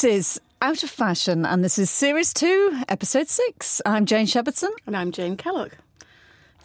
This is Out of Fashion, and this is Series 2, Episode 6. I'm Jane Shepherdson. And I'm Jane Kellogg.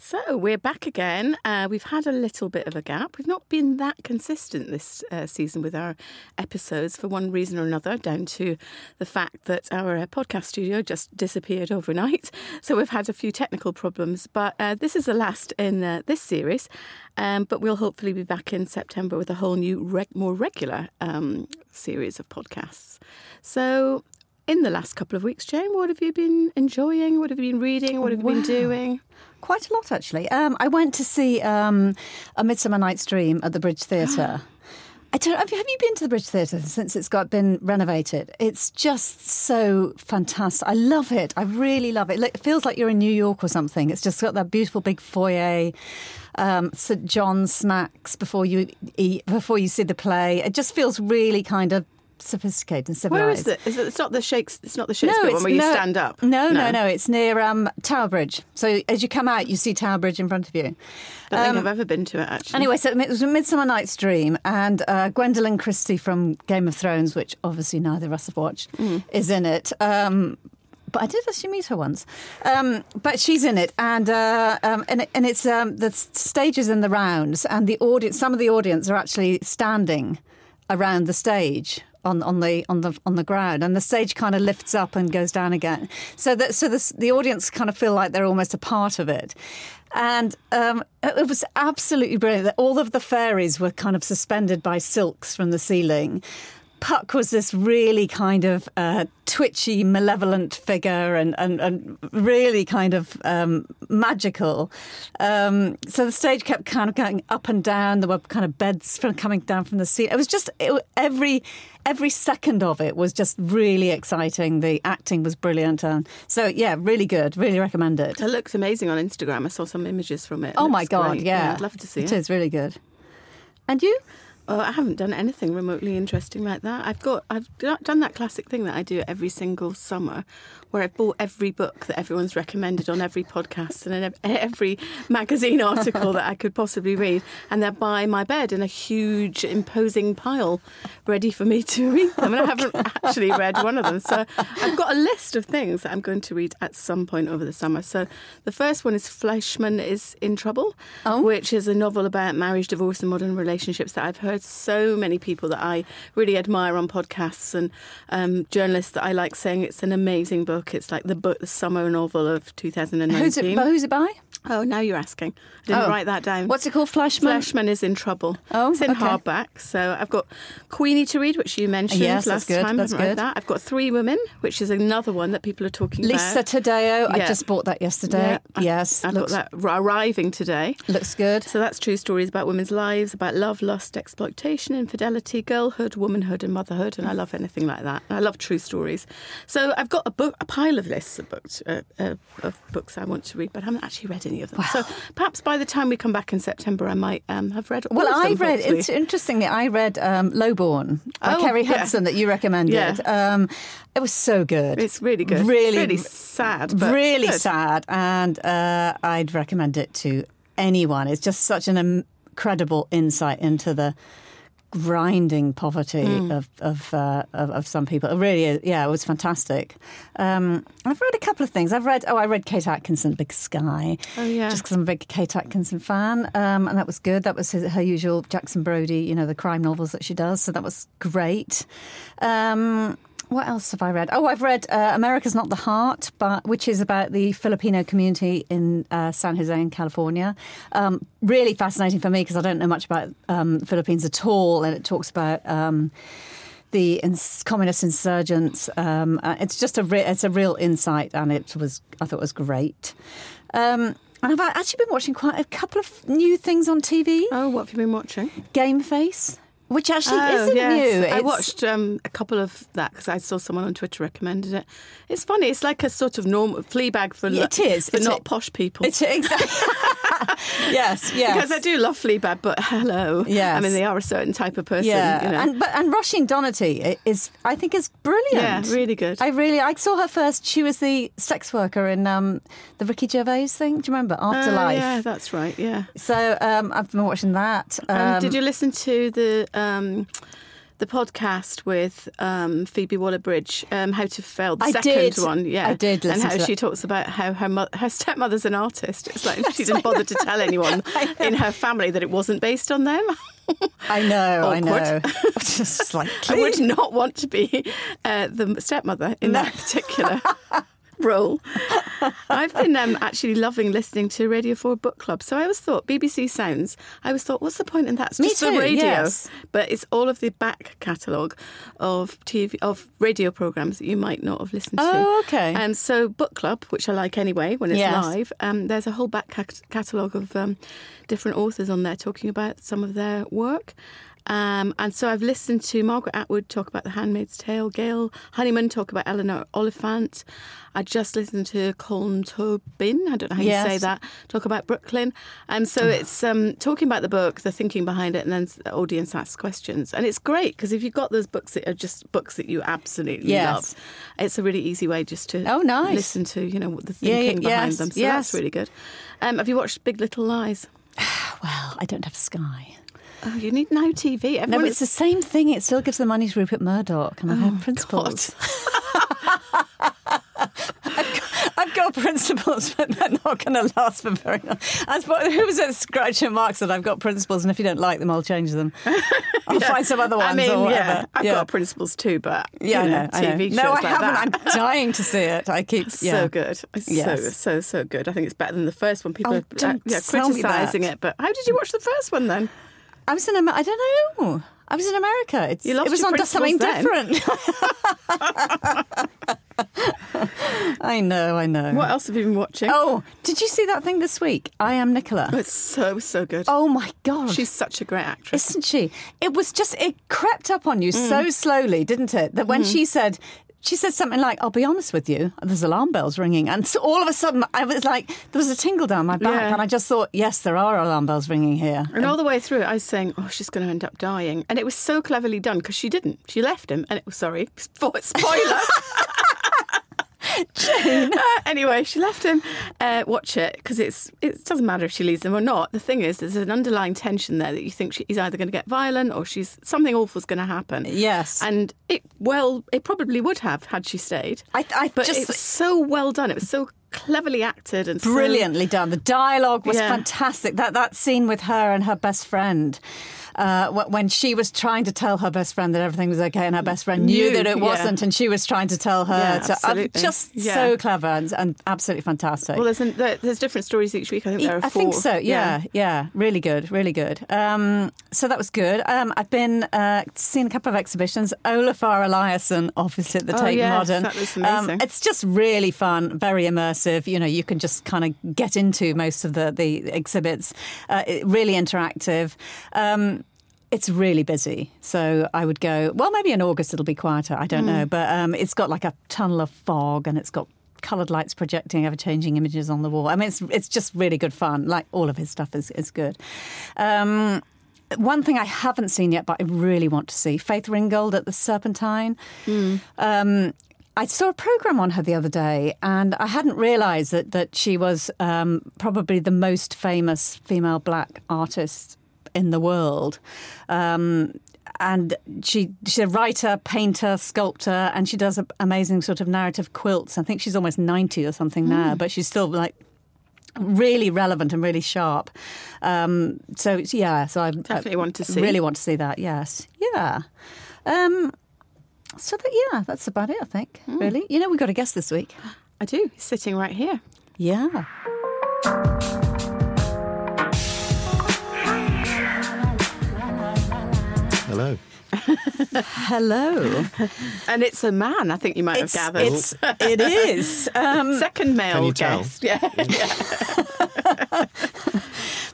So we're back again. Uh, we've had a little bit of a gap. We've not been that consistent this uh, season with our episodes for one reason or another, down to the fact that our uh, podcast studio just disappeared overnight. So we've had a few technical problems. But uh, this is the last in uh, this series. Um, but we'll hopefully be back in September with a whole new, reg- more regular um, series of podcasts. So in the last couple of weeks, Jane, what have you been enjoying? What have you been reading? What have you been doing? Quite a lot, actually. Um, I went to see um, A Midsummer Night's Dream at the Bridge Theatre. I don't, have, you, have you been to the Bridge Theatre since it's got been renovated? It's just so fantastic. I love it. I really love it. It feels like you're in New York or something. It's just got that beautiful big foyer. Um, St John's snacks before you eat, before you see the play. It just feels really kind of sophisticated and civilized. Where is it? Is it? It's not the Shakes. It's not the Shakespeare one where you no, stand up. No, no, no. It's near um, Tower Bridge. So as you come out, you see Tower Bridge in front of you. I don't think I've ever been to it actually. Anyway, so it was a Midsummer Night's Dream, and uh, Gwendoline Christie from Game of Thrones, which obviously neither of us have watched, is in it. Um, but I did actually meet her once. Um, but she's in it, and uh, um, and, it- and it's um, the stages in the rounds, and the audience. Some of the audience are actually standing around the stage. On, on the on the on the ground, and the stage kind of lifts up and goes down again, so that so the the audience kind of feel like they're almost a part of it, and um, it was absolutely brilliant. That all of the fairies were kind of suspended by silks from the ceiling, Puck was this really kind of uh, twitchy, malevolent figure and, and, and really kind of um, magical. Um, so the stage kept kind of going up and down. There were kind of beds from coming down from the ceiling. It was just it, every every second of it was just really exciting. The acting was brilliant, and so yeah, really good. Really recommend it. It looks amazing on Instagram. I saw some images from it. It Oh my god, great. yeah, I'd love to see it. It is really good. And you? Oh, I haven't done anything remotely interesting like that. I've got I've done that classic thing that I do every single summer, where I've bought every book that everyone's recommended on every podcast and in every magazine article that I could possibly read, and they're by my bed in a huge, imposing pile, ready for me to read them. And I haven't actually read one of them, so I've got a list of things that I'm going to read at some point over the summer. So the first one is Fleishman is in Trouble, Oh. which is a novel about marriage, divorce, and modern relationships that I've heard so many people that I really admire on podcasts and um, journalists that I like saying it's an amazing book. It's like the book, the summer novel of 2019. Who's it? Who's it by? Oh, now you're asking. I didn't Oh. write that down. What's it called? Flashman. Fleshman is in trouble. Oh, it's in okay. hardback. So I've got Queenie to read, which you mentioned Yes, last that's good, time. that's Haven't read good. that. I've got Three Women, which is another one that people are talking Lisa about. Lisa Taddeo. I just bought that yesterday. Yeah, yes, I've got that arriving today. looks good. So that's true stories about women's lives, about love, lust, exploitation, infidelity, girlhood, womanhood, and motherhood. And I love anything like that. I love true stories. So I've got a book, a pile of lists of books, uh, uh, of books I want to read, but I haven't actually read any of them. So perhaps by the time we come back in September, I might um, have read all Well, of them. I read. hopefully. It's interestingly, I read um, Lowborn by Oh, Kerry yeah. Hudson that you recommended. Um, it was so good. It's really good. Really, really sad. But really good. sad, and uh, I'd recommend it to anyone. It's just such an incredible insight into the grinding poverty Hmm. of of, uh, of of some people. It really is. Yeah, it was fantastic. Um, I've read a couple of things. I've read. Oh, I read Kate Atkinson, Big Sky. Oh, yeah. Just because I'm a big Kate Atkinson fan, um, and that was good. That was his, her usual Jackson Brodie, you know, the crime novels that she does. So that was great. Um, what else have I read? Oh, I've read uh, America's Not the Heart, but which is about the Filipino community in uh, San Jose in California. Um, really fascinating for me because I don't know much about um, the Philippines at all, and it talks about. Um, the ins- communist insurgents. Um, uh, it's just a re- it's a real insight, and it was I thought it was great. Um, and I've actually been watching quite a couple of new things on TV. Oh, what have you been watching? Game Face, which actually Oh, isn't yes. new. I watched um, a couple of that because I saw someone on Twitter recommended it. It's funny. It's like a sort of normal Fleabag for it is. for not a- posh people. It's exactly. yes, yes. Because I do love Fleabag, but hello. Yes. I mean, they are a certain type of person. Yeah, You know. and but and Roisin Conaty is I think is brilliant. Yeah, really good. I really I saw her first. She was the sex worker in um, the Ricky Gervais thing. Do you remember Oh, Afterlife? yeah, that's right. Yeah. So um, I've been watching that. Um, did you listen to the um, the podcast with um, Phoebe Waller-Bridge, um, How to Fail, the I second did. one, yeah, I did and how she that. talks about how her mo- her stepmother's an artist. It's like she didn't bother to tell anyone in her family that it wasn't based on them. I know, I know. Just like I would not want to be uh, the stepmother in that particular role. I've been um, actually loving listening to Radio 4 Book Club. So I always thought BBC Sounds, I always thought, what's the point in that? It's Me just too, the radio. yes. But it's all of the back catalogue of TV, of radio programmes that you might not have listened to. Oh, okay. Um, so Book Club, which I like anyway when it's Yes. live, um, there's a whole back cat- catalogue of um, different authors on there talking about some of their work. Um, and so I've listened to Margaret Atwood talk about The Handmaid's Tale, Gail Honeyman talk about Eleanor Oliphant. I just listened to Colm Tóibín, I don't know how Yes. you say that, talk about Brooklyn. And so it's um, talking about the book, the thinking behind it, and then the audience asks questions. And it's great because if you've got those books that are just books that you absolutely Yes. love, it's a really easy way just to Oh, nice. listen to, you know, the Yeah, thinking behind yes, them. So that's really good. Um, have you watched Big Little Lies? Well, I don't have Sky. Oh, you need no TV. No, but it's the same thing. It still gives the money to Rupert Murdoch, and I have principles. I've got principles, but they're not going to last for very long. As what, who was it? Groucho Marx said, "I've got principles, and if you don't like them, I'll change them. I'll Yeah. find some other ones I mean, or whatever." yeah, I've got principles too, but Yeah, you know, know. I know. No, I like haven't. that. I'm dying to see it. I keep yeah. So good, it's so Yes. so so good. I think it's better than the first one. People Oh, are uh, yeah, criticizing it, but how did you watch the first one then? I was in. I don't know. I was in America. It's, You lost it was on something principles different. I know. I know. What else have you been watching? Oh, did you see that thing this week? I am Nicola. it's so so good. Oh my god. She's such a great actress. Isn't she? It was just it crept up on you Mm. so slowly, didn't it? That when she said she said something like, "I'll be honest with you," there's alarm bells ringing, and so all of a sudden I was like, there was a tingle down my back, Yeah. and I just thought, yes, there are alarm bells ringing here. And all the way through, I was saying, "Oh, she's going to end up dying," and it was so cleverly done because she didn't. She left him, and it was sorry, spo- spoiler. Uh, anyway, she left him. Uh, watch it because it's it doesn't matter if she leaves him or not. The thing is, there's an underlying tension there that you think she, he's either going to get violent or she's something awful's going to happen. Yes. and it well, it probably would have had she stayed. I, I but just it was so well done. It was so cleverly acted and so- brilliantly done. The dialogue was Yeah. fantastic. That that scene with her and her best friend. Uh, when she was trying to tell her best friend that everything was okay, and her best friend knew, Knew, that it yeah. wasn't, and she was trying to tell her. Yeah, to, uh, just Yeah. so clever and, and absolutely fantastic. Well, there's an, there, there's different stories each week. I think there are I four. think so. Yeah, yeah, really good, really good. Um, so that was good. Um, I've been uh, seen a couple of exhibitions. Olafur Eliasson, obviously at the Oh, Tate yes, Modern. that was amazing. it's just really fun, very immersive. You know, you can just kind of get into most of the the exhibits. Uh, really interactive. Um, it's really busy, so I would go. Well, maybe in August it'll be quieter. I don't Hmm. know, but um, it's got like a tunnel of fog, and it's got coloured lights projecting ever changing images on the wall. I mean, it's it's just really good fun. Like all of his stuff is is good. Um, one thing I haven't seen yet, but I really want to see Faith Ringgold at the Serpentine. Um, I saw a program on her the other day, and I hadn't realised that that she was um, probably the most famous female black artist in the world. Um, and she she's a writer, painter, sculptor, and she does amazing sort of narrative quilts. I think she's almost ninety or something now, but she's still like really relevant and really sharp. Um, so yeah, so I Definitely want to see. Really want to see that. Yes, yeah. Um, so that, yeah, that's about it. I think. Really, you know, we've got a guest this week. I do. He's sitting right here. Yeah. Hello. Hello. And it's a man, I think you might have gathered. it's it is. Um, Second male Can you tell? guest. Yeah.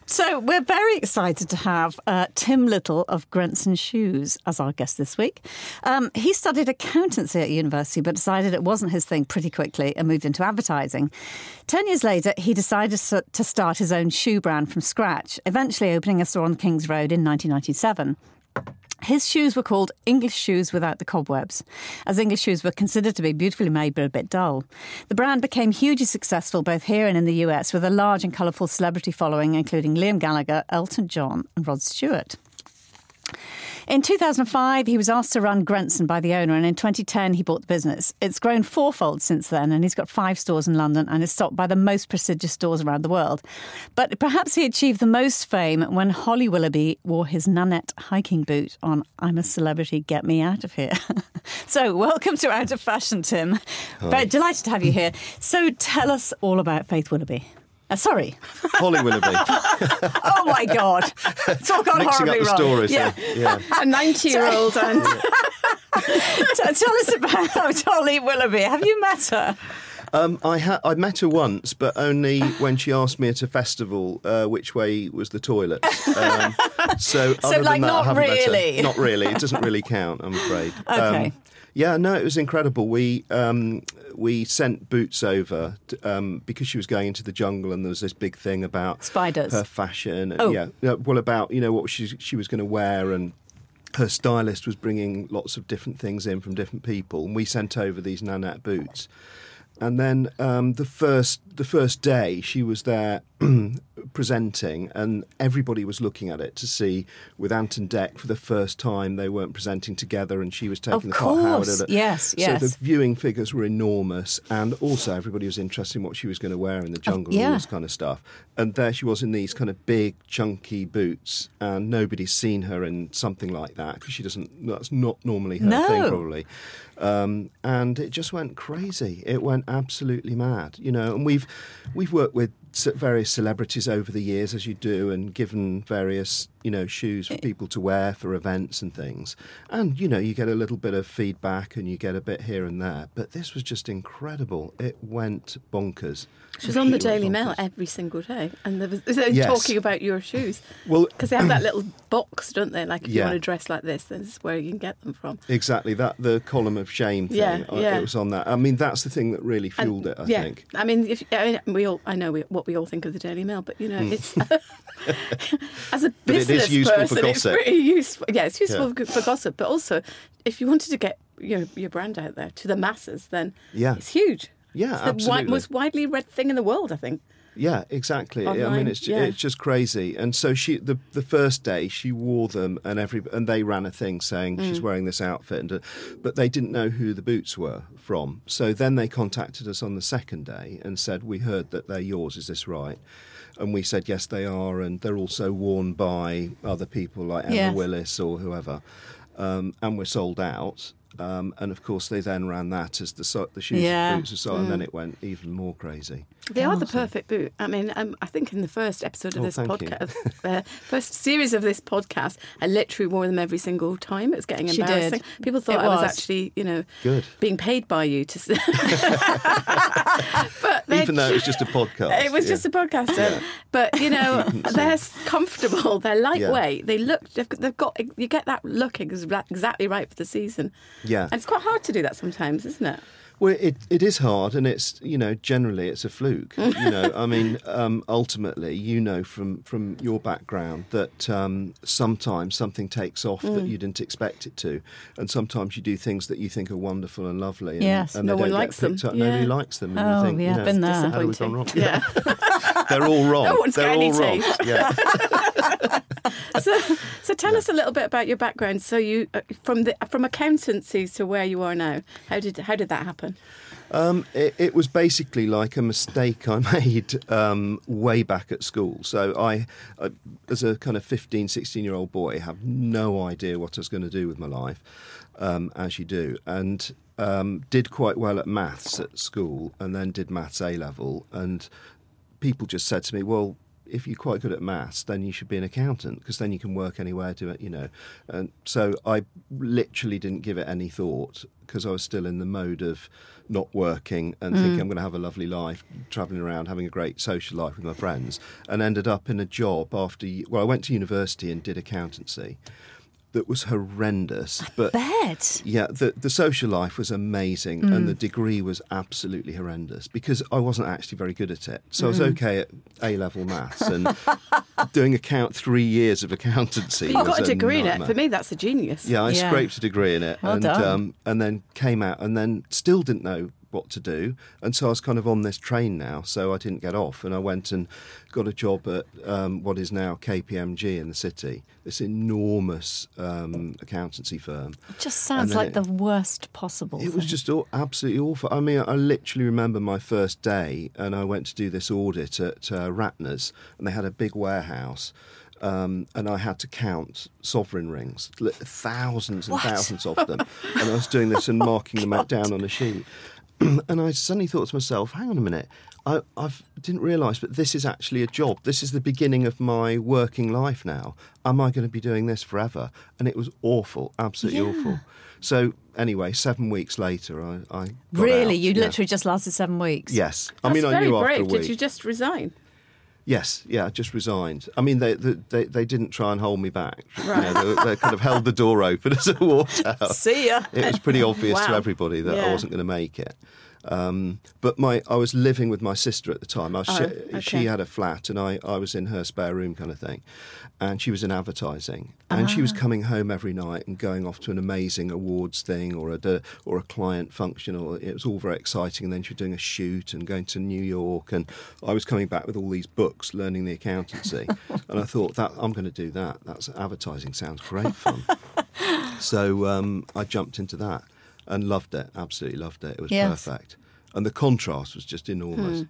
So we're very excited to have uh, Tim Little of Grenson Shoes as our guest this week. Um, he studied accountancy at university, but decided it wasn't his thing pretty quickly and moved into advertising. Ten years later, he decided to start his own shoe brand from scratch, eventually opening a store on Kings Road in 1997. His shoes were called English shoes without the cobwebs, as English shoes were considered to be beautifully made but a bit dull. The brand became hugely successful both here and in the US, with a large and colourful celebrity following, including Liam Gallagher, Elton John, and Rod Stewart. In 2005, he was asked to run Grenson by the owner, and in 2010, he bought the business. It's grown fourfold since then, and he's got five stores in London and is stocked by the most prestigious stores around the world. But perhaps he achieved the most fame when Holly Willoughby wore his Nanette hiking boot on I'm a Celebrity, Get Me Out of Here. so, welcome to Out of Fashion, Tim. Very delighted to have you here. So, tell us all about Faith Willoughby. Uh, sorry. Holly Willoughby. oh my God. It's all gone Mixing horribly up the wrong. stories. Yeah. Yeah. yeah. A 90 year old and tell us about Holly Willoughby. Have you met her? Um, I ha- I met her once, but only when she asked me at a festival uh, which way was the toilet. Um, so, So, other like, than that, not I haven't met her. really? Not really. It doesn't really count. I'm afraid. Um, Okay. Yeah, no, it was incredible. We um, we sent Boots over to, um, because she was going into the jungle, and there was this big thing about Spiders. her fashion. And, Oh. yeah, yeah, well, about you know what she she was going to wear and. Her stylist was bringing lots of different things in from different people, and we sent over these Nanette boots. And then um, the first the first day she was there presenting, and everybody was looking at it to see with Ant and Dec for the first time they weren't presenting together, and she was taking Of the part. Howard course, had a- yes, So the viewing figures were enormous, and also everybody was interested in what she was going to wear in the jungle, and yeah. all this kind of stuff. And there she was in these kind of big, chunky boots, and nobody's seen her in something like that because she doesn't. That's not normally her No. thing, probably. Um, and it just went crazy. It went absolutely mad, you know. And we've we've worked with various celebrities over the years, as you do, and given various you know shoes for eh. people to wear for events and things. And you know, you get a little bit of feedback, and you get a bit here and there. But this was just incredible. It went bonkers. she was on the Daily Mail every single day. And there was they were Yes. talking about your shoes. Well- because they have that little box, don't they? Like if you want to dress like this, this is where you can get them from. Exactly that the column of shame thing. Yeah, uh, yeah. It was on that. I mean, that's the thing that really And- fueled it. I yeah. think. I mean, if I mean, we all, I know we, what we all think of the Daily Mail, but you know, it's as a Hmm. But it is business useful for person, it's gossip. pretty useful. Yeah, it's useful Yeah. for, for gossip, but also if you wanted to get your your brand out there to the masses, then Yeah. it's huge. Yeah, it's the absolutely. most widely read thing in the world, I think. Yeah, exactly. I mean, it's yeah. it's just crazy. And so she, the the first day, she wore them, and every and they ran a thing saying she's Mm. wearing this outfit, and, uh, but they didn't know who the boots were from. So then they contacted us on the second day and said, "We heard that they're yours. Is this right?" And we said, "Yes, they are, and they're also worn by other people like Emma Yes. Willis or whoever." Um, and we're sold out. Um, and of course, they then ran that as the so- the shoes Yeah. and boots, and so and then Mm. it went even more crazy. They are the perfect boot. I mean, um, I think in the first episode of Oh, this podcast, uh, first series of this podcast, I literally wore them every single time. It was getting She did. embarrassing. People thought It I was. was. actually, you know, Good. being paid by you to. but Even though it was just a podcast. It was yeah. just a podcaster, but you know they're s- comfortable. They're lightweight. They look. They've, they've got. You get that look exactly right for the season. Yeah. and it's quite hard to do that sometimes, isn't it? Well, it, it is hard, and it's you know generally it's a fluke. you know, I mean, um, ultimately, you know from from your background that um, sometimes something takes off Mm. that you didn't expect it to, and sometimes you do things that you think are wonderful and lovely. And, Yes. and No they one don't likes them. Up. Nobody Yeah. likes them. And Oh, you think, yeah, you know, been there. how have we gone wrong? Yeah. They're all wrong. No one's They're got all any wrong. taste. Yeah. So, so tell us a little bit about your background. So you uh, from the from accountancy to where you are now. How did how did that happen? Um, it, it was basically like a mistake I made um, way back at school. So I, I, as a kind of 15, 16 year old boy, have no idea what I was going to do with my life, um, as you do, and um, did quite well at maths at school, and then did maths A level, and people just said to me, well. If you're quite good at maths, then you should be an accountant because then you can work anywhere. Do it, you know. And so I literally didn't give it any thought because I was still in the mode of not working and thinking mm. I'm going to have a lovely life, travelling around, having a great social life with my friends, and ended up in a job after. Well, I went to university and did accountancy. That was horrendous, but Bet. yeah, the the social life was amazing, and the degree was absolutely horrendous because I wasn't actually very good at it. So I was okay at A level maths and doing account three years of accountancy. But you got a degree in it. For me, that's a genius. Yeah, I Yeah. scraped a degree in it, Well and um, and then came out, and then still didn't know what to do. And so I was kind of on this train now, so I didn't get off. And I went and got a job at um, what is now KPMG in the city, this enormous um, accountancy firm. It just sounds like it- the worst possible. It was just all, absolutely awful. I mean, I literally remember my first day, and I went to do this audit at uh, Ratner's, and they had a big warehouse. Um, and I had to count sovereign rings, thousands and thousands of them. and I was doing this and marking them out down on a sheet. and I suddenly thought to myself, hang on a minute, I I've, didn't realise, but this is actually a job. This is the beginning of my working life now. Am I going to be doing this forever? And it was awful, absolutely Yeah. awful. So anyway, seven weeks later, I, I really, out, you yeah. literally just lasted seven weeks. Yes, I That's mean, I knew brave. after a week. Did you just resign? Yes, yeah, I just resigned. I mean, they they, they, they didn't try and hold me back. You know, they, they kind of held the door open as I walked out. See ya. It was pretty obvious to everybody that I wasn't going to make it. Um, but my, I was living with my sister at the time. I was, Oh, she, okay. she had a flat, and I, I was in her spare room, kind of thing. And she was in advertising, and she Ah. was coming home every night and going off to an amazing awards thing or a or a client function, or it was all very exciting. And then she was doing a shoot and going to New York, and I was coming back with all these books, learning the accountancy. and I thought that I'm going to do that. That's advertising sounds great fun. So um, I jumped into that and loved it. Absolutely loved it. It was Yes. perfect. And the contrast was just enormous. Hmm.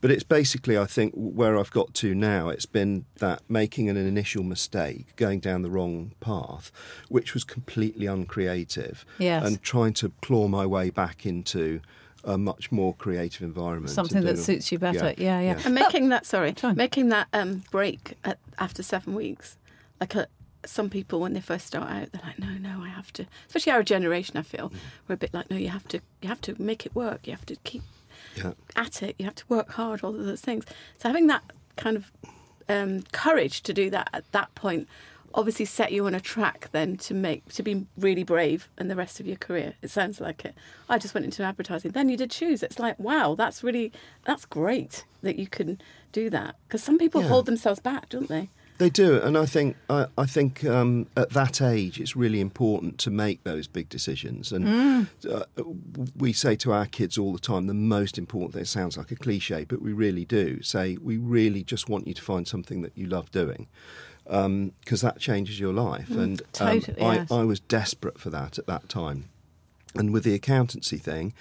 But it's basically, I think, where I've got to now, it's been that making an initial mistake, going down the wrong path, which was completely uncreative, Yes. and trying to claw my way back into a much more creative environment. Something that suits you better. Yeah, yeah. And making that sorry, Sorry. making that um, break at, after seven weeks, like a, some people when they first start out, they're like, no, no, I have to. Especially our generation, I feel we're a bit like, no, you have to, you have to make it work. You have to keep Yeah. at it. You have to work hard. All of those things. So having that kind of um, courage to do that at that point obviously set you on a track then to make to be really brave in the rest of your career it sounds like it i just went into advertising then you did shoes it's like wow that's really that's great that you can do that because some people Yeah. hold themselves back don't they They do, and I think I, I think um, at that age it's really important to make those big decisions. And uh, we say to our kids all the time, the most important thing. It sounds like a cliche, but we really do say we really just want you to find something that you love doing. Because that changes your life, and um, totally, I, yes. I was desperate for that at that time. And with the accountancy thing,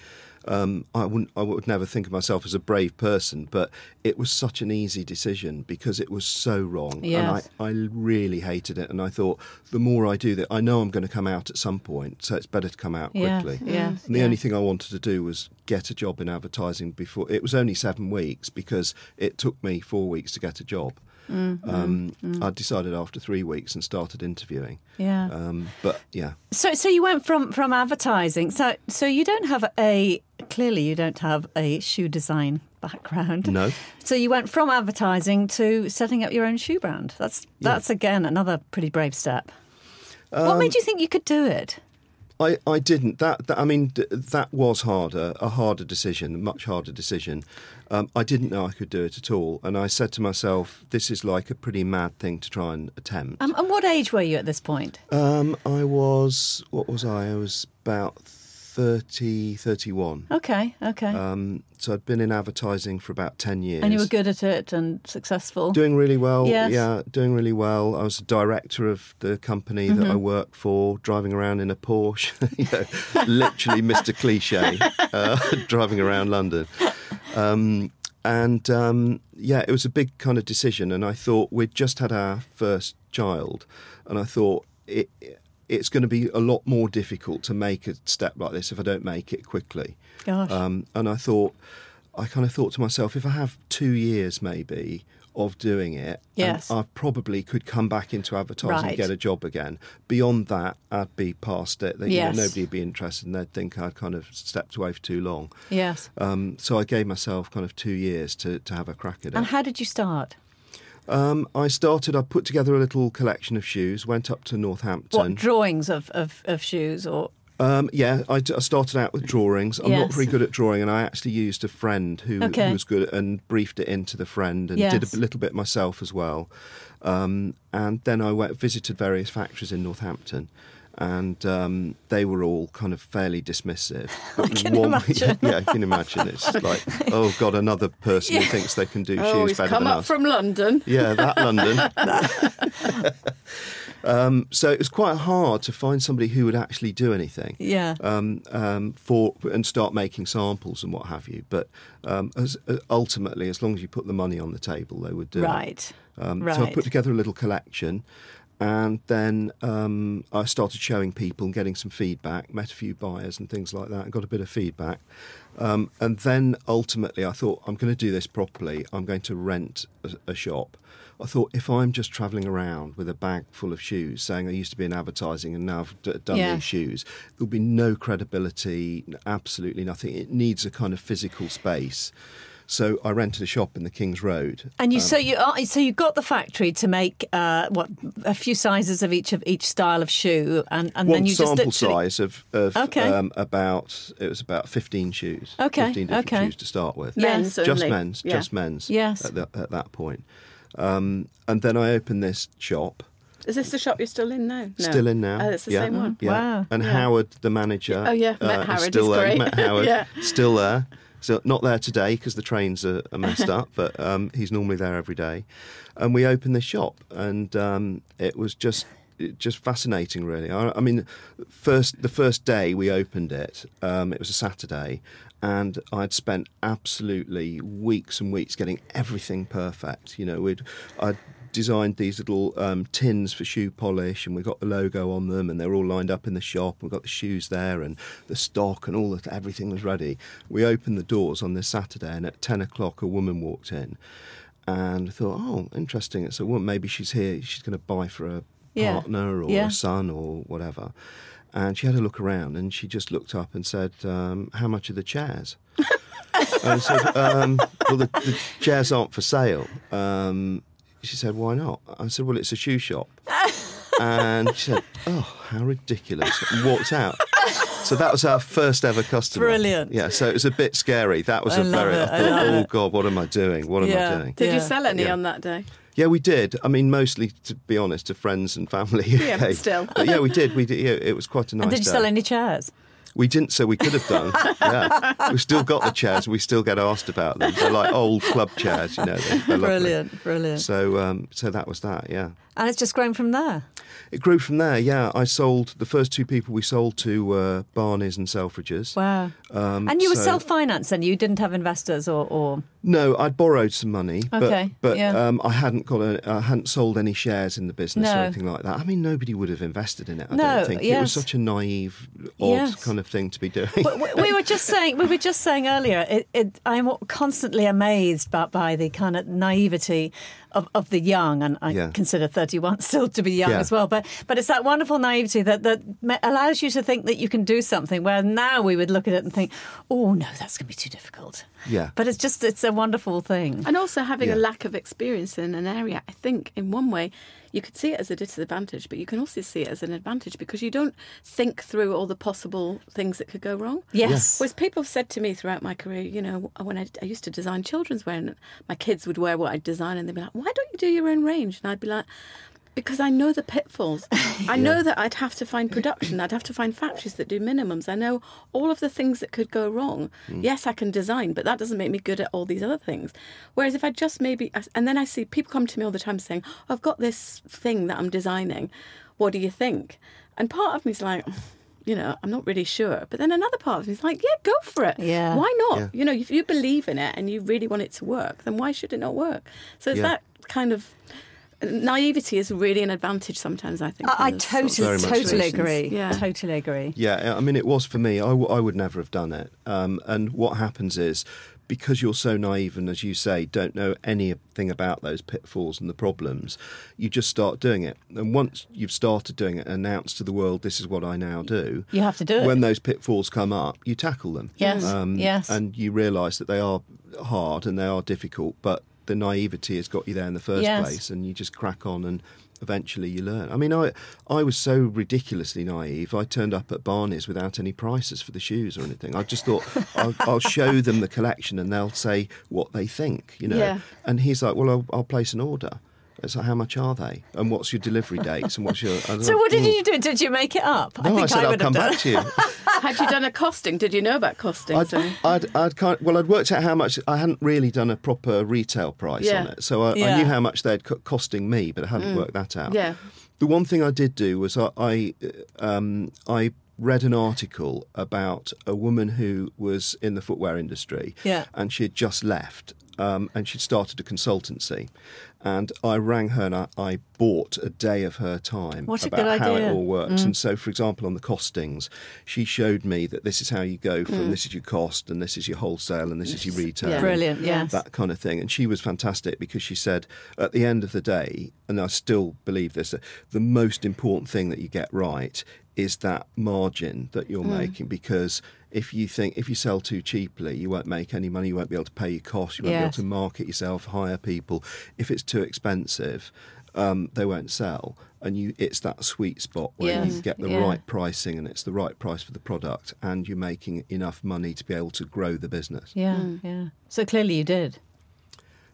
um, I wouldn't, I would never think of myself as a brave person, but it was such an easy decision because it was so wrong, Yes. and I, I really hated it. And I thought, the more I do that, I know I'm going to come out at some point, so it's better to come out Yes, quickly. yes, And the yes. only thing I wanted to do was get a job in advertising before. It was only seven weeks because it took me four weeks to get a job. Mm-hmm. um, I decided after three weeks and started interviewing. Yeah. Um, but yeah, So, so you went from from advertising. So, so you don't have a clearly you don't have a shoe design background. No. So you went from advertising to setting up your own shoe brand. That's that's again another pretty brave step. what Um, made you think you could do it? I, I didn't. That, that I mean, that was harder, a harder decision, a much harder decision. Um, I didn't know I could do it at all, and I said to myself, "This is like a pretty mad thing to try and attempt." Um, and what age were you at this point? Um, I was, what was I? I was about 30, 31. Okay, okay. Um, so I'd been in advertising for about ten years. and you were good at it and successful. Doing really well. Yes. Yeah, doing really well. I was a director of the company that Mm-hmm. I worked for, driving around in a Porsche. you know, literally Mr. Cliche, uh, driving around London. Um, and um, yeah, it was a big kind of decision. And I thought we'd just had our first child, and I thought it. It's going to be a lot more difficult to make a step like this if I don't make it quickly. Gosh. Um, and I thought, I kind of thought to myself, if I have two years maybe of doing it, Yes. I probably could come back into advertising Right. and get a job again. Beyond that, I'd be past it. That, you know, nobody would be interested, and they'd think I'd kind of stepped away for too long. yes. Um, so I gave myself kind of two years to, to have a crack at it. And how did you start? Um, I started. I put together a little collection of shoes. Went up to Northampton. What drawings of, of, of shoes or Um, yeah, I, d- I started out with drawings. I'm not very good at drawing, and I actually used a friend who, Okay. who was good and briefed it into the friend and Yes. did a little bit myself as well. Um, and then I went visited various factories in Northampton. And um, they were all kind of fairly dismissive. But can imagine. yeah, I can imagine. It's like, oh God, another person who thinks they can do Oh, shoes he's better come than up us. from London. Yeah, that London. um, so it was quite hard to find somebody who would actually do anything. Yeah. Um, um, for and start making samples and what have you. But um, as, uh, ultimately, as long as you put the money on the table, they would do it. Right. Um, So I put together a little collection, and then um, I started showing people and getting some feedback. Met a few buyers and things like that, and got a bit of feedback. Um, and then ultimately, I thought I'm going to do this properly. I'm going to rent a, a shop. I thought if I'm just travelling around with a bag full of shoes, saying I used to be in advertising and now I've d- done Yeah. these shoes, there'll be no credibility, absolutely nothing. It needs a kind of physical space. So I rented a shop in the King's Road. And you Um, so you are, so you got the factory to make uh, what a few sizes of each of each style of shoe, and, and then you just sample literally, size of, of Okay. um, about it was about 15 shoes Okay, 15 different okay. shoes to start with Men's just only. men's Yeah. just men's Yes. at, the, at that point um, and then I opened this shop Is this the shop you're still in now? No. still in now Oh, it's the yeah. same one. yeah. Wow. and Yeah. Howard the manager Oh, yeah, met is Howard, still there great. met Howard Yeah. still there so not there today because the trains are, are messed up but um, he's normally there every day. And we opened this shop and um, it was just just fascinating really. I, I mean first the first day we opened it um, it was a Saturday and I'd spent absolutely weeks and weeks getting everything perfect. You know we'd I'd designed these little um, tins for shoe polish and we got the logo on them and they're all lined up in the shop we've got the shoes there and the stock and all that everything was ready we opened the doors on this saturday and at 10 o'clock a woman walked in and I thought oh interesting it's a woman maybe she's here she's going to buy for a Yeah. partner or Yeah. a son or whatever and she had a look around and she just looked up and said um, how much are the chairs and I said, um, well, the, the chairs aren't for sale. Um, she said, why not? I said, well, it's a shoe shop. and she said, oh, how ridiculous. And walked out. So that was our first ever customer. Brilliant. Yeah, so it was a bit scary. That was I a very, it, I I thought, love oh, it. God, what am I doing? What am I doing? Did you sell any Yeah. on that day? Yeah, we did. I mean, mostly, to be honest, to friends and family. Yeah, came. still. But yeah, we did. We did. Yeah, it was quite a nice and did you day. sell any chairs? We didn't, so we could have done. yeah, we've still got the chairs. We still get asked about them. They're like old club chairs, you know. They're, they're. Brilliant, brilliant. So, um, so that was that. Yeah, and it's just grown from there. it grew from there. Yeah, I sold the first two people we sold to were Barney's and Selfridges. Wow. Um, and you were so- self-financed, and you didn't have investors, or, or No, I'd borrowed some money, but Okay, but yeah. um, I hadn't got a, I hadn't sold any shares in the business or anything like that. I mean, nobody would have invested in it. I No, don't think it was such a naive, odd Yes. kind of thing to be doing. we, we- we were just saying we were just saying earlier it, it, i'm constantly amazed by, by the kind of naivety of, of the young and i Yeah. consider 31 still to be young Yeah. as well but but it's that wonderful naivety that that allows you to think that you can do something where now we would look at it and think oh no that's going to be too difficult Yeah. but it's just it's a wonderful thing And also having a lack of experience in an area, I think in one way you could see it as a disadvantage, but you can also see it as an advantage because you don't think through all the possible things that could go wrong. yes Whereas people have said to me throughout my career, you know, when I, I used to design children's wear, and my kids would wear what I'd design, and they'd be like, "Why don't you do your own range?" And I'd be like, "Because I know the pitfalls. I know that I'd have to find production. I'd have to find factories that do minimums. I know all of the things that could go wrong. Hmm. Yes, I can design, but that doesn't make me good at all these other things. Whereas if I just maybe, and then I see people come to me all the time saying, "I've got this thing that I'm designing. What do you think?" And part of me's like you know, I'm not really sure. But then another part of me is like, yeah, go for it. Yeah. Why not? Yeah. You know, if you believe in it and you really want it to work, then why should it not work? So it's Yeah. that kind of naivety is really an advantage sometimes, I think. I, I in those sorts of totally Very much so. totally agree Yeah. totally agree Yeah, I mean, it was for me. I, w- I would never have done it. Um, and what happens is, because you're so naive and, as you say, don't know anything about those pitfalls and the problems, you just start doing it. And once you've started doing it and announced to the world, this is what I now do, You have to do it. When those pitfalls come up, you tackle them. Yes, yes. And you realise that they are hard and they are difficult, but the naivety has got you there in the first Yes. place, and you just crack on and eventually you learn. I mean, I I was so ridiculously naive. I turned up at Barney's without any prices for the shoes or anything. I just thought I'll, I'll show them the collection and they'll say what they think, you know. Yeah. And he's like, "Well, I'll, I'll place an order." It's like, how much are they? And what's your delivery dates? And what's your. I So know. what did Mm. you do? Did you make it up? No, I, think said I I'll would come have done. back to you. Had you done a costing? Did you know about costing? I'd, Zoe? I'd, I'd kind well, I'd worked out how much. I hadn't really done a proper retail price Yeah. on it, so I, I knew how much they'd co- costing me, but I hadn't worked that out. Yeah. The one thing I did do was I I, um, I read an article about a woman who was in the footwear industry, Yeah. and she had just left, um, and she'd started a consultancy, and I rang her and I, I bought a day of her time What a about good how idea. it all works. Mm. And so, for example, on the costings, she showed me that this is how you go from mm. this is your cost and this is your wholesale and this is your retail. Yeah. Brilliant, yes. That kind of thing. And she was fantastic because she said at the end of the day, and I still believe this, that the most important thing that you get right is that margin that you're making because if you think if you sell too cheaply you won't make any money you won't be able to pay your costs you won't be able to market yourself hire people. If it's too expensive um, they won't sell. And you it's that sweet spot where Yes, you get the yeah. right pricing and it's the right price for the product and you're making enough money to be able to grow the business. Yeah, yeah. So clearly you did.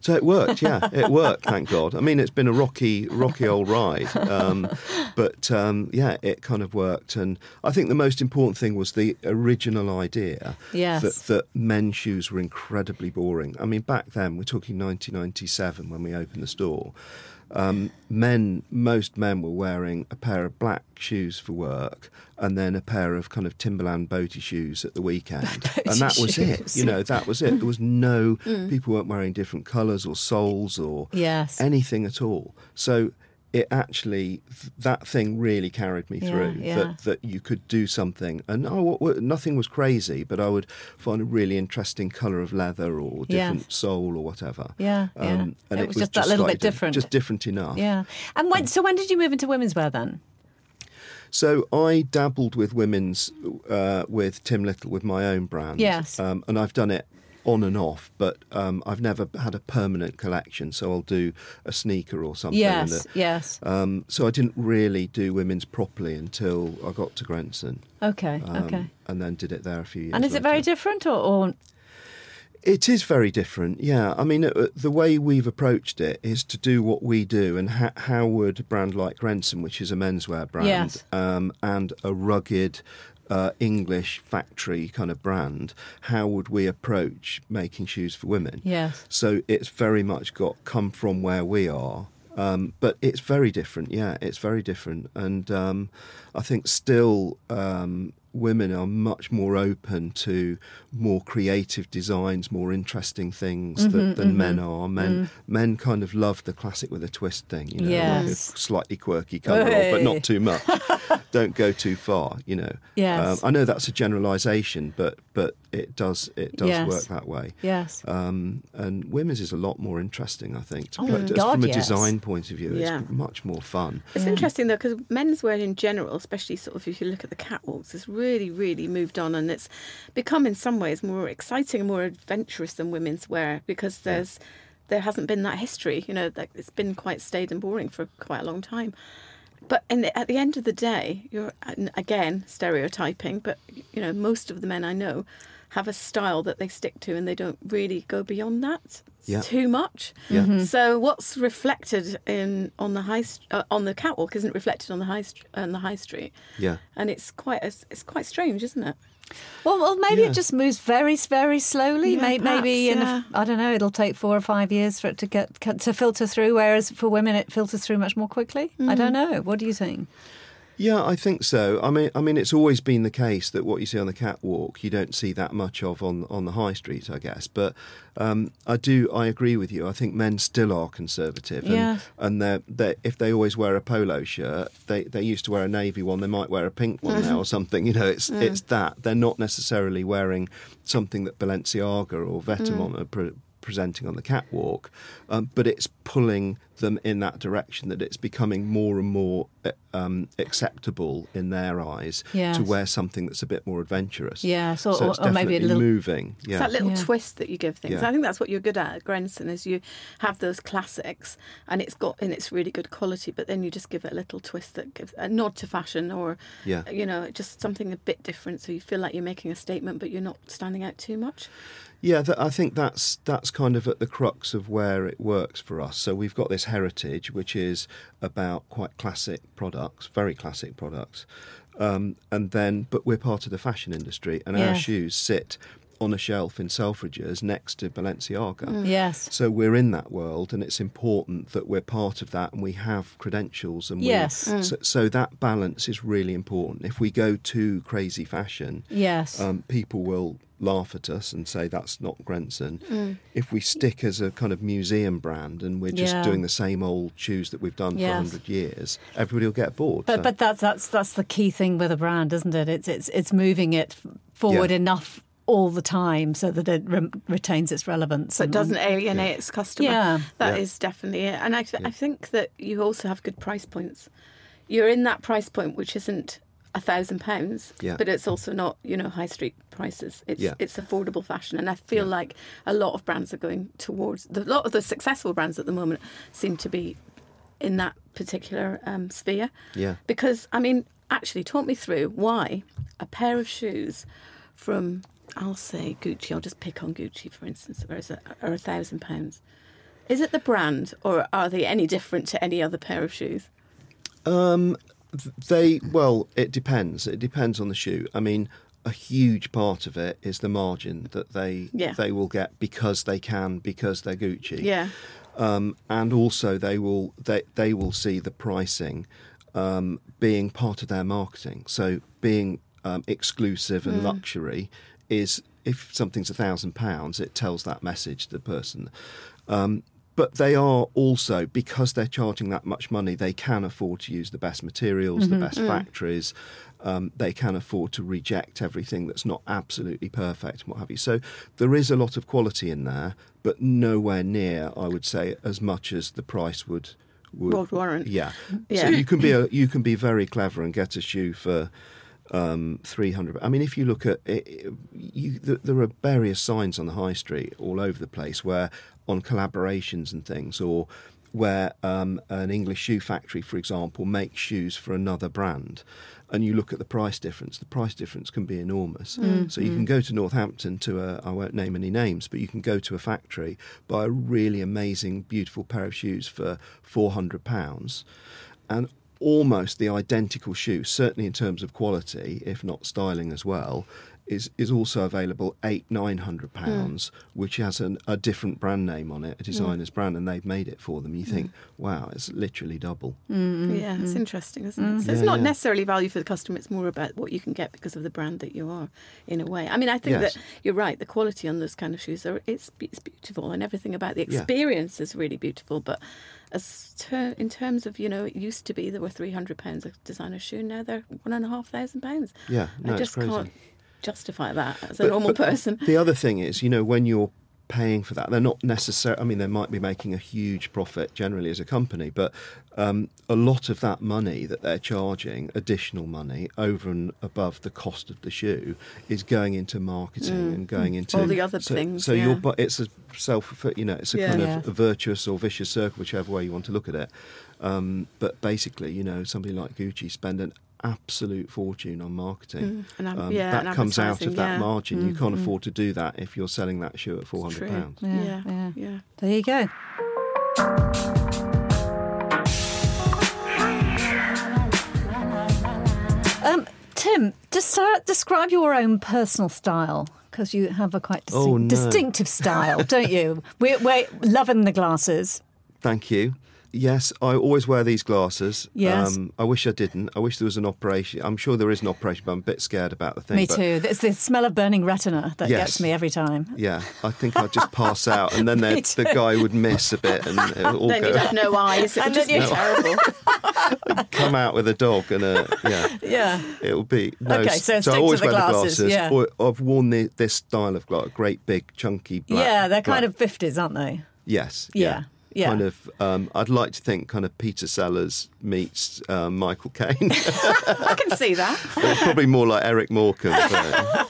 So it worked, yeah, it worked. Thank God. I mean, it's been a rocky, rocky old ride, um, but um, yeah, it kind of worked. And I think the most important thing was the original idea Yes. that that men's shoes were incredibly boring. I mean, back then we're talking 1997 when we opened the store. Um, men, most men were wearing a pair of black shoes for work, and then a pair of kind of Timberland boaty shoes at the weekend, and that was it. You know, that was it. There was no people weren't wearing different colours or soles or Yes. anything at all. So it actually that thing really carried me Yeah, through yeah. that that you could do something and oh nothing was crazy but I would find a really interesting color of leather or different Yes. sole or whatever Yeah, Um, yeah. and It it, was just that little bit different. just different enough Yeah. And when, so when did you move into women's wear then? So I dabbled with women's uh, with Tim Little with my own brand. Yes. Um, and I've done it on and off, but um, I've never had a permanent collection. So I'll do a sneaker or something. Yes, a- yes. Um, so I didn't really do women's properly until I got to Grenson. Okay, um, okay. And then did it there a few years. And is it very different or, or It is very different, yeah. I mean, uh, the way we've approached it is to do what we do, and ha- how would a brand like Grenson, which is a menswear brand, Yes. um, and a rugged uh, English factory kind of brand, how would we approach making shoes for women? Yes. So it's very much got come from where we are. Um, but it's very different, yeah. It's very different, and um, I think still um, women are much more open to more creative designs, more interesting things Mm-hmm, than, than men are. Men Mm. men kind of love the classic with a twist thing, you know, like a slightly quirky cover, but not too much. Don't go too far, you know. Yes. Um, I know that's a generalisation, but but it does it does Yes. work that way. yes? Um, and women's is a lot more interesting, I think. To Oh, play. God, from a yes. design point of view, Yeah. it's much more fun. It's interesting though because menswear in general, especially sort of if you look at the catwalks, has really, really really moved on, and it's become in some ways more exciting and more adventurous than women's wear because there's there hasn't been that history. You know, like it's been quite staid and boring for quite a long time. But in the, at the end of the day, you're again stereotyping, but you know most of the men I know have a style that they stick to, and they don't really go beyond that Yeah. too much. Yeah. Mm-hmm. So what's reflected in on the high uh, on the catwalk isn't reflected on the high st- on the high street, Yeah. and it's quite a, it's quite strange, isn't it? Well, well, maybe Yeah. it just moves very, very slowly. Yeah, May- maybe perhaps, in yeah. a, I don't know. It'll take four or five years for it to get to filter through. Whereas for women, it filters through much more quickly. I don't Mm. know. What do you think? Yeah, I think so. I mean, I mean, it's always been the case that what you see on the catwalk, you don't see that much of on on the high street, I guess. But um, I do, I agree with you. I think men still are conservative, and, Yeah. and they're, they if they always wear a polo shirt, they they used to wear a navy one, they might wear a pink one now or something. You know, it's it's that they're not necessarily wearing something that Balenciaga or Vetements are pre- presenting on the catwalk, um, but it's pulling them in that direction that it's becoming more and more uh, um, acceptable in their eyes Yes. to wear something that's a bit more adventurous. Yeah, so- so or- it's or maybe a little- moving. It's Yeah, that little Yeah. twist that you give things. Yeah. I think that's what you're good at at Grenson is you have those classics and it's got and it's really good quality, but then you just give it a little twist that gives a nod to fashion or Yeah. you know just something a bit different, so you feel like you're making a statement, but you're not standing out too much. Yeah, th- I think that's that's kind of at the crux of where it works for us. So we've got this heritage, which is about quite classic products, very classic products, um, and then but we're part of the fashion industry, and Yeah. our shoes sit on a shelf in Selfridges next to Balenciaga. Yes. So we're in that world, and it's important that we're part of that, and we have credentials, and we- Yes. Mm. so, so that balance is really important. If we go too crazy fashion, Yes. um, people will laugh at us and say that's not Grenson. Mm. If we stick as a kind of museum brand and we're just Yeah. doing the same old shoes that we've done for Yes. for hundred years, everybody will get bored. But So- but that's that's that's the key thing with a brand, isn't it? It's it's it's moving it forward Yeah. enough all the time so that it re- retains its relevance. So it doesn't alienate its customer. Yeah. that is Yeah. definitely it. And I, th- I think that you also have good price points. You're in that price point, which isn't a thousand pounds, Yeah. but it's also not you know high street prices. It's Yeah. it's affordable fashion, and I feel like a lot of brands are going towards the, a lot of the successful brands at the moment seem to be in that particular um, sphere. Yeah. Because I mean, actually, talk me through why a pair of shoes from I'll say Gucci. I'll just pick on Gucci for instance, or is it are a thousand pounds? Is it the brand, or are they any different to any other pair of shoes? Um, they well, it depends. It depends on the shoe. I mean, a huge part of it is the margin that they Yeah. they will get because they can because they're Gucci. Yeah, um, and also they will they they will see the pricing um, being part of their marketing. So being um, exclusive and luxury is if something's a thousand pounds, it tells that message to the person. Um, but they are also because they're charging that much money, they can afford to use the best materials, the best factories. Um, they can afford to reject everything that's not absolutely perfect and what have you. So there is a lot of quality in there, but nowhere near, I would say, as much as the price would would, Would warrant. Yeah. Yeah. So you can be a you can be very clever and get a shoe for um, 300 i mean if you look at it, you, there are various signs on the high street all over the place where on collaborations and things or where um, an english shoe factory for example makes shoes for another brand. And you look at the price difference. The price difference can be enormous. So you can go to northampton to a i won't name any names but you can go to a factory buy a really amazing beautiful pair of shoes for 400 pounds. And almost the identical shoe, certainly in terms of quality, if not styling as well, is is also available eight nine hundred hmm. pounds, which has an, a different brand name on it, a hmm. designer's brand, and they've made it for them. You hmm. think, wow, it's literally double. yeah, it's interesting, isn't it? So it's not yeah. necessarily value for the customer; it's more about what you can get because of the brand that you are, in a way. I mean, I think Yes. that you're right. The quality on those kind of shoes are it's it's beautiful, and everything about the Yeah. experience is really beautiful. But as ter- in terms of you know, it used to be there were three hundred pounds a designer shoe. Now they're one and a half thousand pounds. Yeah, no, I just can't justify that as a But- normal person. The other thing is, you know, when you're paying for that, they're not necessarily. I mean, they might be making a huge profit generally as a company, but um, a lot of that money that they're charging, additional money over and above the cost of the shoe, is going into marketing and going into Mm. All the other so, things, So yeah. you're, but it's a self, you know, it's a Yeah. kind Yeah. of a virtuous or vicious circle, whichever way you want to look at it. Um, but basically, you know, somebody like Gucci spend an absolute fortune on marketing. Mm, and am- Um, yeah, that and comes out of that yeah. Mm, margin. You can't afford to do that if you're selling that shoe at four hundred pounds. Yeah, yeah, yeah. yeah. There you go. Um, Tim, just uh, describe your own personal style because you have a quite distinct, Oh, no. distinctive style, don't you? We're, we're loving the glasses. Thank you. Yes, I always wear these glasses. Um, Yes. I wish I didn't. I wish there was an operation. I'm sure there is an operation, but I'm a bit scared about the thing. Me but too. It's the smell of burning retina that Yes. gets me every time. Yeah, I think I'd just pass out, and then the, the guy would miss a bit, and it would all Then go you'd have no eyes. It would And just then be you- terrible. come out with a dog, and a yeah. Yeah. It'll be no. Okay, so I stick to always the wear glasses, the glasses. yeah. Or I've worn the, this style of glass, a great big chunky black. yeah, they're kind black- of 50s, aren't they? Yes. Yeah, yeah. Kind of. Um, I'd like to think kind of Peter Sellers meets um, Michael Caine. I can see that. Probably more like Eric Morecambe. But,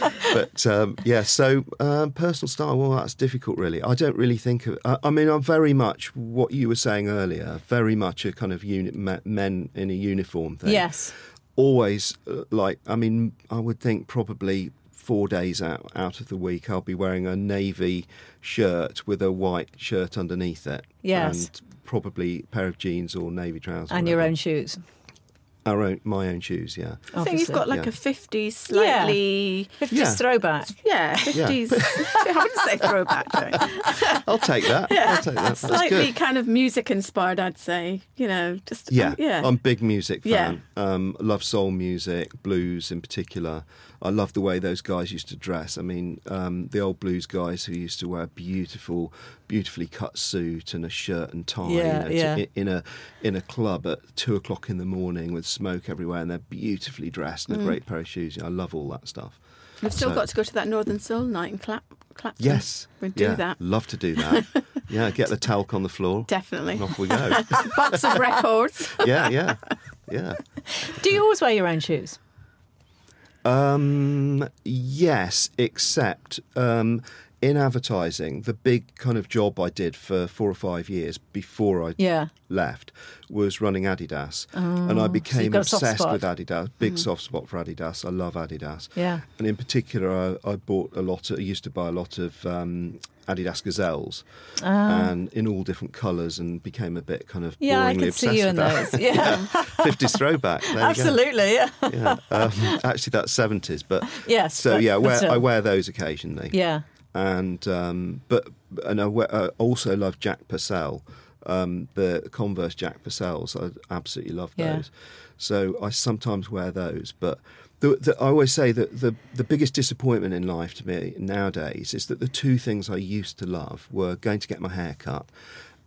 but um, yeah, so um, personal style. Well, that's difficult, really. I don't really think of. I, I mean, I'm very much what you were saying earlier. Very much a kind of uni- men in a uniform thing. Yes. Always uh, like. I mean, I would think probably four days out out of the week, I'll be wearing a navy shirt with a white shirt underneath it. Yes. and probably a pair of jeans or navy trousers. And your own shoes. our own, my own shoes. Yeah, I think you've got like Yeah. a 50s slightly. 50s Yeah. throwback. Yeah, 50s. I wouldn't say throwback. though. I'll take that. I'll take that. Slightly kind of music inspired, I'd say. You know, just. Yeah, uh, yeah. I'm a big music Yeah. fan. Um, love soul music, blues in particular. I love the way those guys used to dress. I mean, um, the old blues guys who used to wear a beautiful, beautifully cut suit and a shirt and tie. Yeah, you know, to- yeah. i- in a in a club at two o'clock in the morning with smoke everywhere, and they're beautifully dressed Mm. and a great pair of shoes. I love all that stuff. We've still So- got to go to that Northern Soul night and Clap, Clapton. Yes, We'll do yeah, that. Love to do that. yeah, get the talc on the floor. Definitely. And off we go. Box of records. yeah, yeah, yeah. Do you always wear your own shoes? Um, yes, except um, in advertising, the big kind of job I did for four or five years before I Yeah. left was running Adidas, and I became soft obsessed with Adidas. Big soft spot for Adidas. I love Adidas. Yeah. and in particular, I, I bought a lot. Of, I used to buy a lot of um, Adidas Gazelles, and in all different colours, and became a bit kind of Yeah, I could see you in those. Yeah, Fifties throwback. There you go absolutely. Yeah. yeah. Um, actually, that's seventies, but Yes, So but- yeah, I wear. I wear those occasionally. Yeah. and um, but and I wear, uh, also love Jack Purcell, um, the Converse Jack Purcells. I absolutely love Yeah. those. So I sometimes wear those, but. The, the, I always say that the, the biggest disappointment in life to me nowadays is that the two things I used to love were going to get my hair cut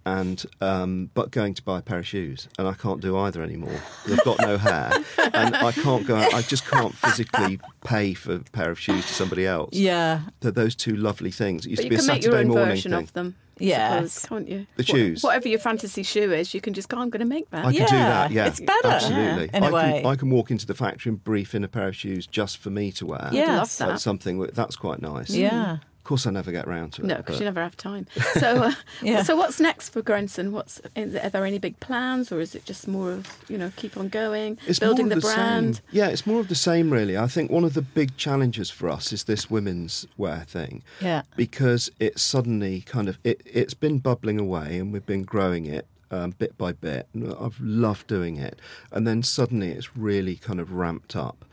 and um, but going to buy a pair of shoes, and I can't do either anymore. I've got no hair, and I can't go. Out, I just can't physically pay for a pair of shoes to somebody else. Yeah. Those two lovely things. It used But to be a Saturday morning thing. of them. I Yes. suppose, can't you? The Wha- shoes. Whatever your fantasy shoe is, you can just go, I'm going to make that. I Yeah, could do that. Yeah, it's better, Absolutely. in a I way. Can, I can walk into the factory and brief in a pair of shoes just for me to wear. Yeah. love that. That's something that's quite nice. Yeah. Of course, I never get round to it. No, because you never have time. So, uh, Yeah. so what's next for Grenson? What's are there any big plans, or is it just more of you know keep on going, It's building more the, brand? Same. Yeah, it's more of the same, really. I think one of the big challenges for us is this women's wear thing. Yeah. Because it's suddenly kind of it, it's been bubbling away, and we've been growing it. Um, bit by bit, I've loved doing it, and then suddenly it's really kind of ramped up.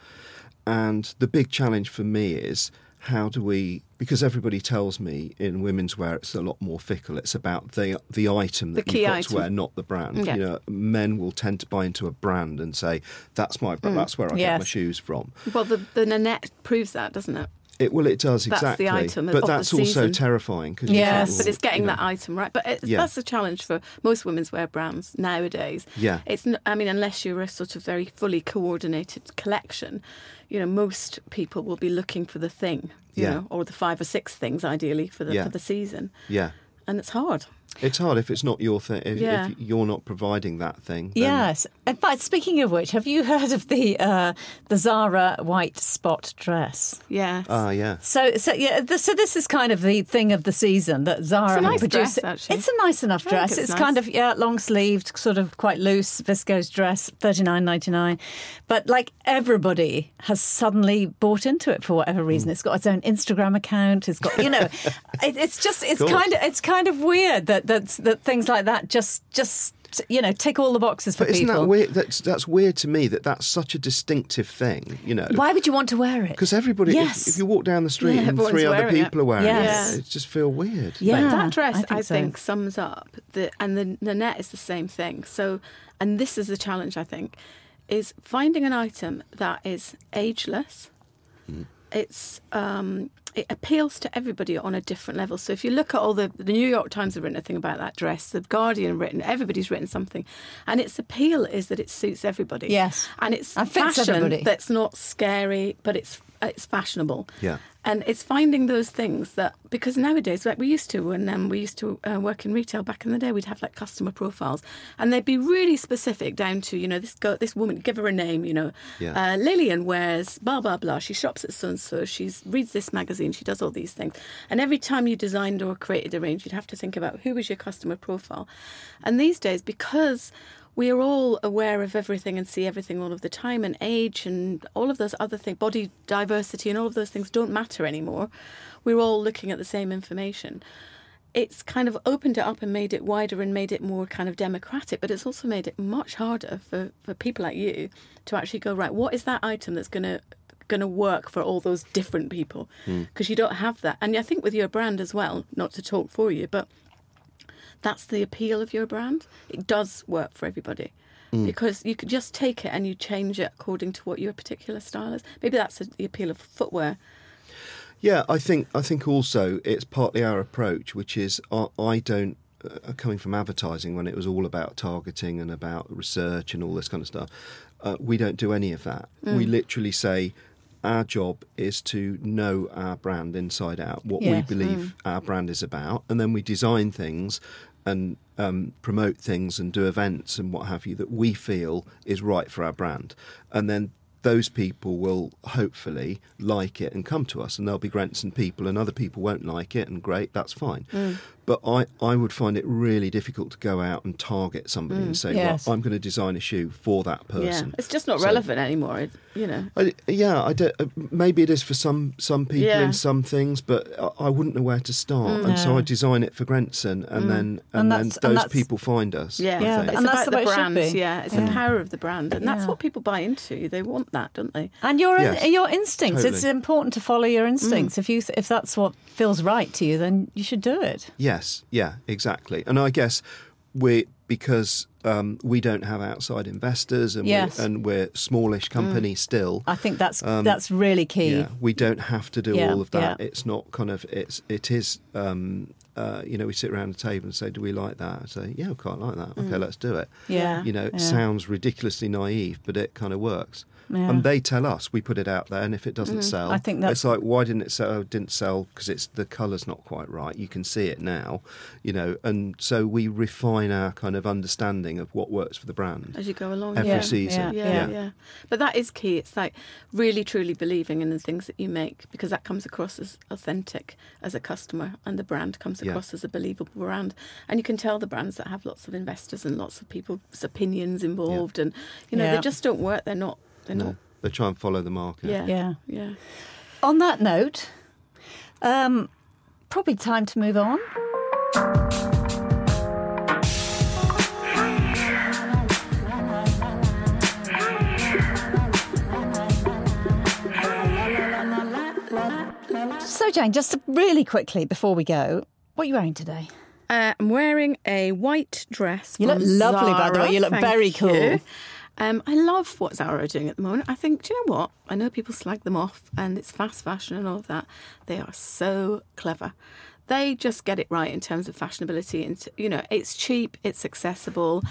And the big challenge for me is how do we? Because everybody tells me in women's wear it's a lot more fickle. It's about the the item that The you've got item. to wear, not the brand. Yeah. You know, men will tend to buy into a brand and say that's my brand. That's where I get my shoes from. Well, the the Nanette proves that, doesn't it? It well, it does That's the exactly. item but of the that's also terrifying because Yes. But it's getting that item right. But it's, Yeah. that's a challenge for most women's wear brands nowadays. Yeah. It's. I mean, unless you're a sort of very fully coordinated collection, you know, most people will be looking for the thing, you Yeah. know, or the five or six things ideally for the Yeah. for the season, Yeah, and it's hard. It's hard if it's not your thing. If, Yeah. if you're not providing that thing. then- Yes. In fact, speaking of which, have you heard of the uh, the Zara white spot dress? Yes. Ah, yeah. So, so yeah. Th- so this is kind of the thing of the season that Zara It's a nice produced. dress, actually. It's a nice enough dress. it's It's, nice. kind of yeah, long sleeved, sort of quite loose viscose dress, thirty nine ninety nine. But like everybody has suddenly bought into it for whatever reason. Hmm. It's got its own Instagram account. It's got you know, it, it's just it's kind of it's kind of weird that that that things like that just just you know tick all the boxes for But isn't people. that weird? That's that's weird to me. That that's such a distinctive thing. You know. Why would you want to wear it? Because everybody, if- Yes. if, you walk down the street Yeah, and three other wearing it. people are wearing Yes. it, it just feel weird. Yeah, but that dress, I I think think, so. sums up the and the Nanette is the same thing. So, and this is the challenge, I think, is finding an item that is ageless. It's um, it appeals to everybody on a different level. So if you look at all the the New York Times have written a thing about that dress, the Guardian written, everybody's written something, and its appeal is that it suits everybody. Yes. and it's And fashion everybody. that's not scary, but it's it's fashionable. Yeah. And it's finding those things that because nowadays, like we used to when um, we used to uh, work in retail back in the day, we'd have like customer profiles, and they'd be really specific down to you know this girl, this woman, give her a name, you know, Yeah. uh, Lillian wears blah blah blah. She shops at so and so. She reads this magazine. She does all these things. And every time you designed or created a range, you'd have to think about who was your customer profile. And these days, because we are all aware of everything and see everything all of the time, and age and all of those other things, body diversity and all of those things don't matter anymore. We're all looking at the same information. It's kind of opened it up and made it wider and made it more kind of democratic, but it's also made it much harder for, for people like you to actually go, right, what is that item that's going to going to work for all those different people hmm. because you don't have that and i think with your brand as well not to talk for you but that's the appeal of your brand. It does work for everybody because you could just take it and you change it according to what your particular style is. Maybe that's the appeal of footwear. Yeah, I think I think also it's partly our approach, which is I, I don't uh, coming from advertising when it was all about targeting and about research and all this kind of stuff. Uh, we don't do any of that. We literally say our job is to know our brand inside out, what we Yes. believe our brand is about, and then we design things and um, promote things and do events and what have you that we feel is right for our brand, and then those people will hopefully like it and come to us, and there'll be grants and people, and other people won't like it, and great, that's fine. But I, I would find it really difficult to go out and target somebody and mm, say, Yes. well, I'm going to design a shoe for that person. Yeah, it's just not So- relevant anymore. It, you know, I, yeah, I don't, uh, maybe it is for some some people Yeah. in some things, but I, I wouldn't know where to start, and so mm. I design it for Grenson, and mm. then and, And then that's- and those people find us. yeah, Yeah, think. it's and that's about the the, way it should brand. be. Yeah, it's Yeah. the power of the brand, and that's what people buy into. They want that, don't they? And your Yes, your instincts. It's important to follow your instincts. If you if that's what feels right to you, then you should do it. Yes, yeah, exactly. And I guess we because um, we don't have outside investors, and Yes. we're, and we're smallish company still. I think that's Um, that's really key. Yeah, we don't have to do Yeah, all of that. yeah. It's not kind of it's it is. Um, uh, you know, we sit around the table and say, "Do we like that?" I say, "Yeah, we quite like that. Okay, let's do it." Yeah, You know, it yeah. sounds ridiculously naive, but it kind of works. Yeah. And they tell us we put it out there, and if it doesn't mm. sell, I think that's- it's like why didn't it sell? Didn't sell because it's the colour's not quite right. You can see it now, you know, and so we refine our kind of understanding of what works for the brand As you go along, every yeah. season. Yeah, Yeah. yeah, But that is key. It's like really, truly believing in the things that you make because that comes across as authentic as a customer, and the brand comes Yeah. across as a believable brand. And you can tell the brands that have lots of investors and lots of people's opinions involved, and you know Yeah. they just don't work. They're not. They're No, not. they try and follow the market. Yeah, Yeah. yeah. On that note, um, probably time to move on. So, Jane, just really quickly before we go, what are you wearing today? Uh, I'm wearing a white dress. You look from lovely, by the way. You look Thank very you. Um, I love what Zara are doing at the moment. I think, do you know what? I know people slag them off and it's fast fashion and all of that. They are so clever. They just get it right in terms of fashionability. And, you know, it's cheap, it's accessible,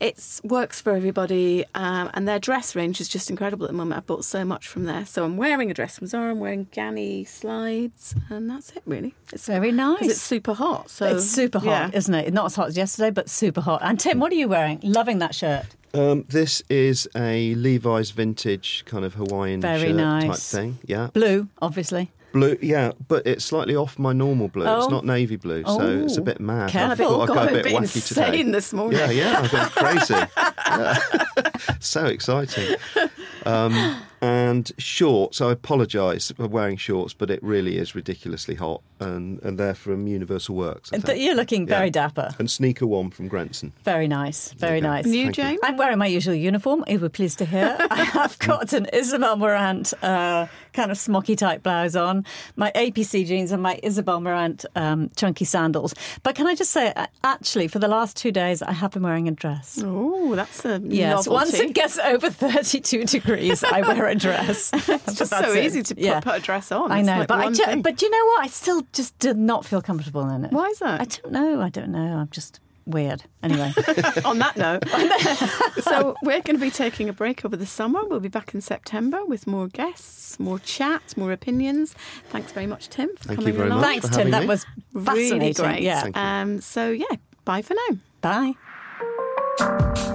it works for everybody. Um, and their dress range is just incredible at the moment. I've bought so much from there. So I'm wearing a dress from Zara, I'm wearing Ganni slides, and that's it, really. It's Very nice. it's super hot. So it's super hot, yeah. isn't it? Not as hot as yesterday, but super hot. And Tim, what are you wearing? Loving that shirt. Um, this is a Levi's vintage kind of Hawaiian Very shirt type nice. thing. Yeah, Blue, obviously. Blue. Yeah, but it's slightly off my normal blue. Oh. It's not navy blue, so it's a Oh. bit mad. Careful. I thought Got go a a bit, bit wacky insane today. this morning. Yeah, yeah, I've gone crazy. Yeah. so exciting. Um, and shorts. I apologise for wearing shorts, but it really is ridiculously hot, and and they're from Universal Works. I Th- think. You're looking very Yeah. dapper. And sneaker one from Grenson. Very nice. Very you nice. And you, Thank I'm wearing my usual uniform. You were pleased to hear. I have got an Isabel Marant uh, kind of smocky type blouse on, my APC jeans, and my Isabel Marant um, chunky sandals. But can I just say, uh, actually, for the last two days, I have been wearing a dress. Oh, that's a Yes, novelty. once it gets over 32 degrees, I wear a dress. it's just so easy to put, put a dress on. I know, like but I one ju- thing. but you know what? I still just did not feel comfortable in it. Why is that? I don't know. I don't know. I'm just weird. Anyway, on that note, so we're going to be taking a break over the summer. We'll be back in September with more guests, more chat, more opinions. Thanks very much, Tim, for Thank you coming very along. much. thanks, Tim. having That me. was Really great. Yeah. Thank you. Um, so yeah, bye for now. Bye.